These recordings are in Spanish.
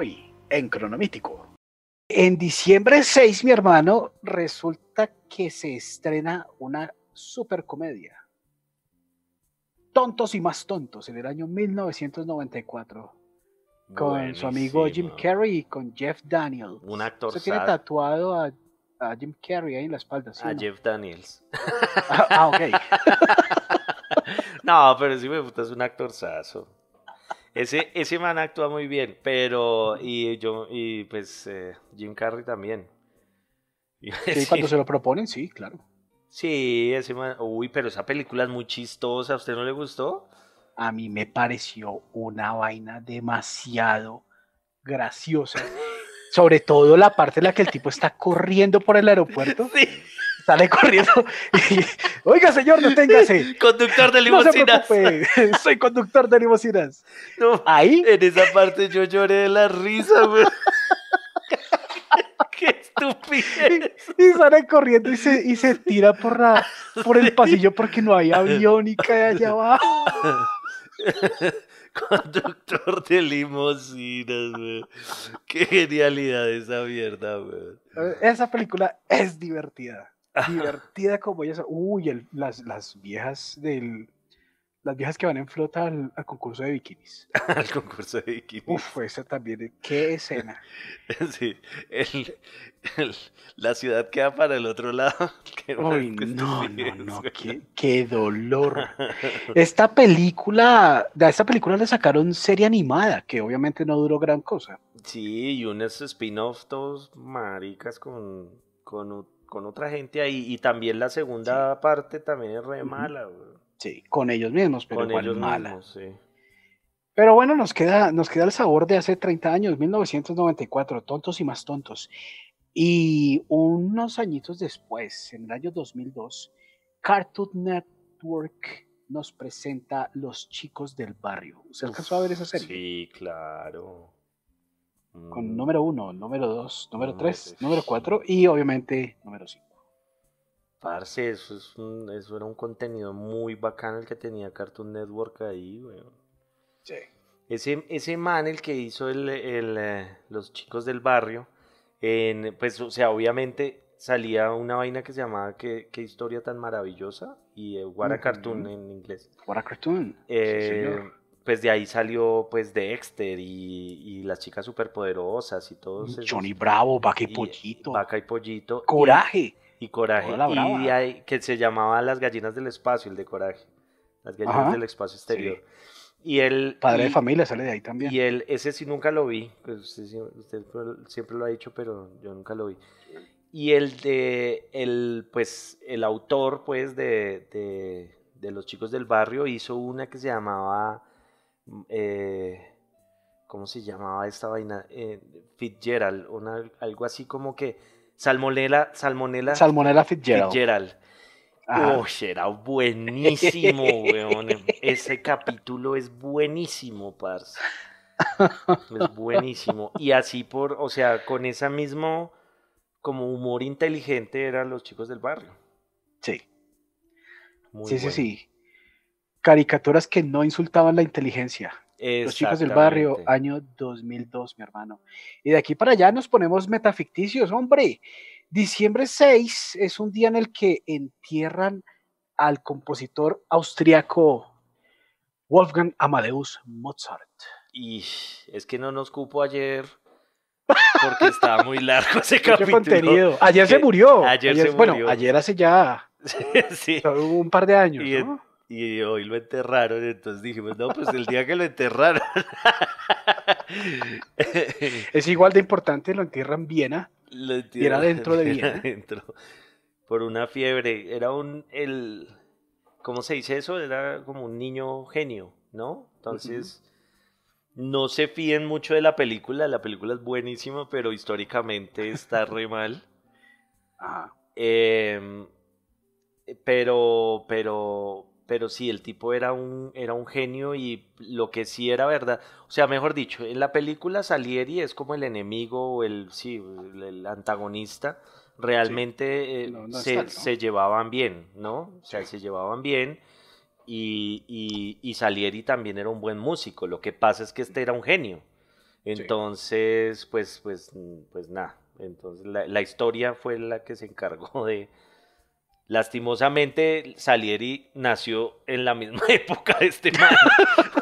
Hoy, en Cronomítico. En diciembre 6, mi hermano, resulta que se estrena una supercomedia. Tontos y más tontos, en el año 1994. Con su amigo Jim Buenísimo. Carrey y con Jeff Daniels. Un actor Se tiene tatuado a, a Jim Carrey ahí en la espalda. ¿sí a no? Jeff Daniels. Ah, ah, ok. no, pero sí me gusta, es un actorzazo. Ese, ese man actúa muy bien, pero y yo y pues eh, Jim Carrey también. Sí, cuando se lo proponen, sí, claro. Sí, ese man, uy, pero esa película es muy chistosa, ¿a usted no le gustó? A mí me pareció una vaina demasiado graciosa. Sobre todo la parte en la que el tipo está corriendo por el aeropuerto. Sí, Sale corriendo y, oiga señor, deténgase. conductor de No se limusinas. preocupe, soy conductor de limusinas. No, Ahí, en esa parte yo lloré de la risa, güey. Qué estupidez. y sale corriendo y se, y se tira por, la, por el pasillo porque no hay avión y cae allá abajo. Conductor de limusinas, güey. Qué genialidad esa mierda, güey. Esa película es divertida. Divertida como ella. Uy, el- las, las viejas del. Las viejas que van en flota al, al concurso de bikinis. Al concurso de bikini. Uf, esa también. Qué escena. Sí, el- el- la ciudad queda para el otro lado. Qué Uy, no, no, no. Qué, qué dolor. Esta película. De esta película le sacaron serie animada, que obviamente no duró gran cosa. Sí, y unos spin-off todos maricas con, con, con otra gente ahí. Y también la segunda parte también es re mala. Sí, con ellos mismos, pero Con igual ellos mala. mismos, sí. Pero bueno, nos queda, nos queda el sabor de hace 30 años, 1994, tontos y más tontos. Y unos añitos después, en el año 2002, Cartoon Network nos presenta Los Chicos del Barrio. ¿Usted alcanzó a ver esa serie? Sí, claro. Con Mm, número uno, número dos, número Número tres, tres. número cuatro y obviamente número cinco. Parce, eso, es un- eso era un contenido muy bacano el que tenía Cartoon Network ahí, güey. Sí. Ese, ese man, el que hizo el, el, eh, los chicos del barrio, en, pues, o sea, obviamente salía una vaina que se llamaba Qué, qué historia tan maravillosa y eh, What a. Cartoon en inglés. What a Cartoon. Sí, Eh, señor. Pues de ahí salió pues Dexter y, y las chicas superpoderosas y todos esos. Johnny Bravo, Vaca y y- Pollito. Vaca y Pollito. y- Coraje. y Coraje. La brava. Y de ahí, que se llamaba Las Gallinas del Espacio, el de Coraje. Las Gallinas Ajá, del Espacio Exterior. Y él. Padre y, de familia sale de ahí también. Y él, ese sí nunca lo vi. Pues usted, usted siempre lo ha dicho, pero yo nunca lo vi. Y el de. El, pues, el autor, pues, de, de, de Los Chicos del Barrio hizo una que se llamaba. Mm, eh, ¿Cómo se llamaba esta vaina? Eh, Fitzgerald. Una, algo así como que. Salmonella. Salmonella. Salmonella Fitzgerald. Fitzgerald. Uy, era buenísimo, weón. Ese capítulo es buenísimo, parce. Es buenísimo. Y así por, o sea, con esa mismo como humor inteligente eran los chicos del barrio. Sí. Muy sí, sí, sí. Caricaturas que no insultaban la inteligencia. Los chicos del barrio, año 2002, mi hermano. Y de aquí para allá nos ponemos metaficticios, hombre. Diciembre 6 es un día en el que entierran al compositor austriaco Wolfgang Amadeus Mozart. Y es que no nos cupo ayer porque estaba muy largo ese capítulo. contenido. Ayer se murió. ayer se Bueno, murió. ayer hace ya sí. un par de años. Y, ¿no? Y hoy lo enterraron, entonces dijimos, no, pues el día que lo enterraron. Es igual de importante, lo entierran en Viena. Lo Y era dentro de Viena. adentro, por una fiebre. Era un, el, ¿cómo se dice eso? Era como un niño genio, ¿no? Entonces, no se fíen mucho de la película. La película es buenísima, pero históricamente está re mal. Ajá. Em, pero, pero, pero sí, el tipo era un, era un genio y lo que sí era verdad, o sea, mejor dicho, en la película Salieri es como el enemigo o el, sí, el, antagonista, realmente eh, No, no es se, tal, ¿no? se llevaban bien, ¿no? O sea, Sí. se llevaban bien y, y, y Salieri también era un buen músico, lo que pasa es que este era un genio. Entonces, pues, pues, pues nada. Entonces la, la historia fue la que se encargó de, Lastimosamente, Salieri nació en la misma época de este man.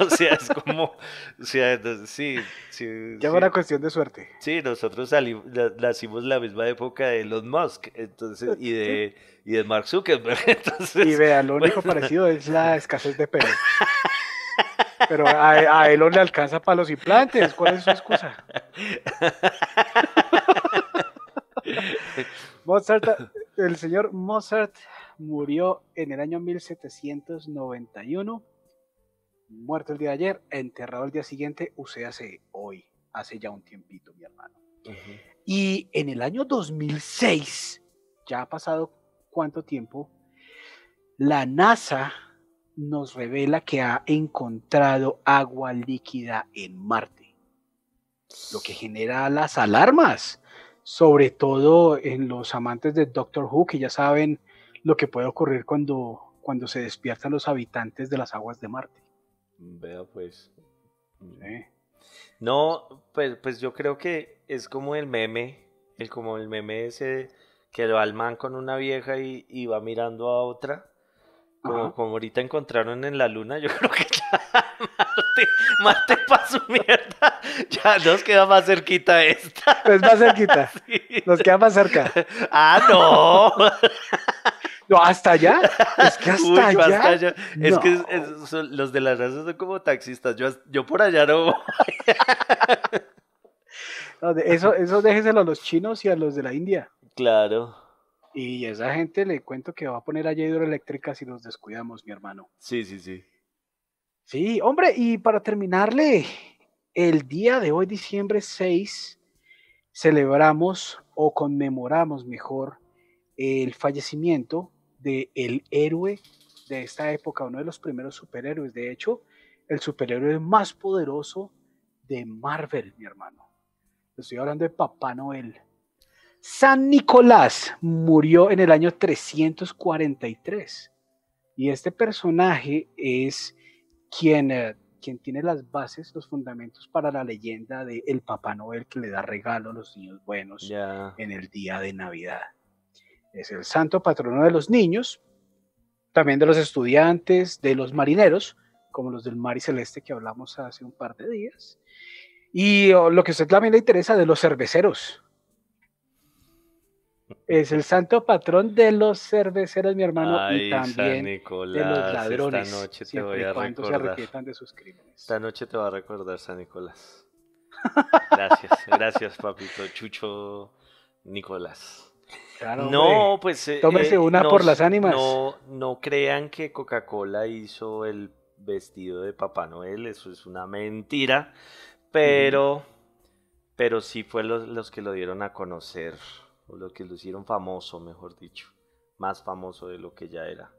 o sea, es como, o sea, sí, sí. Ya una cuestión de suerte. Sí, nosotros salimos, nacimos en la misma época de Elon Musk, entonces, y de, y de Mark Zuckerberg, entonces. Y vea, lo único parecido es la escasez de pelo. Pero a, a Elon le alcanza para los implantes, ¿cuál es su excusa? Mozart, el señor Mozart murió en el año 1791, muerto el día de ayer, enterrado el día siguiente, usted hace hoy, hace ya un tiempito, mi hermano. Y en el año 2006, ya ha pasado cuánto tiempo, la NASA nos revela que ha encontrado agua líquida en Marte, lo que genera las alarmas sobre todo en los amantes de Doctor Who, que ya saben lo que puede ocurrir cuando, cuando se despiertan los habitantes de las aguas de Marte. Vea pues. No, pues, pues yo creo que es como el meme, el como el meme ese que va al man con una vieja y, y va mirando a otra como, ahorita encontraron en la luna, yo creo que ya Marte, Marte para su mierda. Ya nos queda más cerquita esta. Pues más cerquita. Nos queda más cerca. Ah, no. No, hasta allá. Es que hasta allá. Es que los de la raza son como taxistas. Yo, yo por allá no. eso, eso déjeselo a los chinos y a los de la India. Claro. Y esa gente le cuento que va a poner allá hidroeléctrica si nos descuidamos, mi hermano. Sí, sí, sí. Sí, hombre, y para terminarle, el día de hoy, diciembre 6, celebramos o conmemoramos mejor el fallecimiento del el héroe de esta época, uno de los primeros superhéroes, de hecho, el superhéroe más poderoso de Marvel, mi hermano. Estoy hablando de Papá Noel. San Nicolás murió en el año 343 y este personaje es quien, eh, quien tiene las bases, los fundamentos para la leyenda de el Papá Noel que le da regalo a los niños buenos en el día de Navidad. Es el santo patrono de los niños, también de los estudiantes, de los marineros, como los del mar y celeste que hablamos hace un par de días, y oh, lo que a usted también le interesa de los cerveceros es el santo patrón de los cerveceros, mi hermano, y también de los ladrones. Esta noche te voy a recordar. se de sus crímenes. Esta noche te va a recordar San Nicolás. Gracias, gracias, papito. Chucho Nicolás. no, pues. Eh, Tómese eh, una por las ánimas. No, no crean que Coca-Cola hizo el vestido de Papá Noel. Eso es una mentira. Pero. Pero sí fue los, los que lo dieron a conocer o lo que lo hicieron famoso, mejor dicho, más famoso de lo que ya era.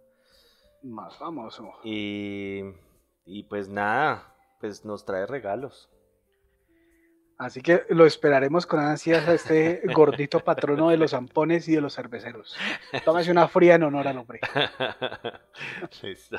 Más famoso. Y, y pues nada, pues nos trae regalos. Así que lo esperaremos con ansias a este gordito patrono de los zampones y de los cerveceros. Tómese una fría en honor al hombre. Listo.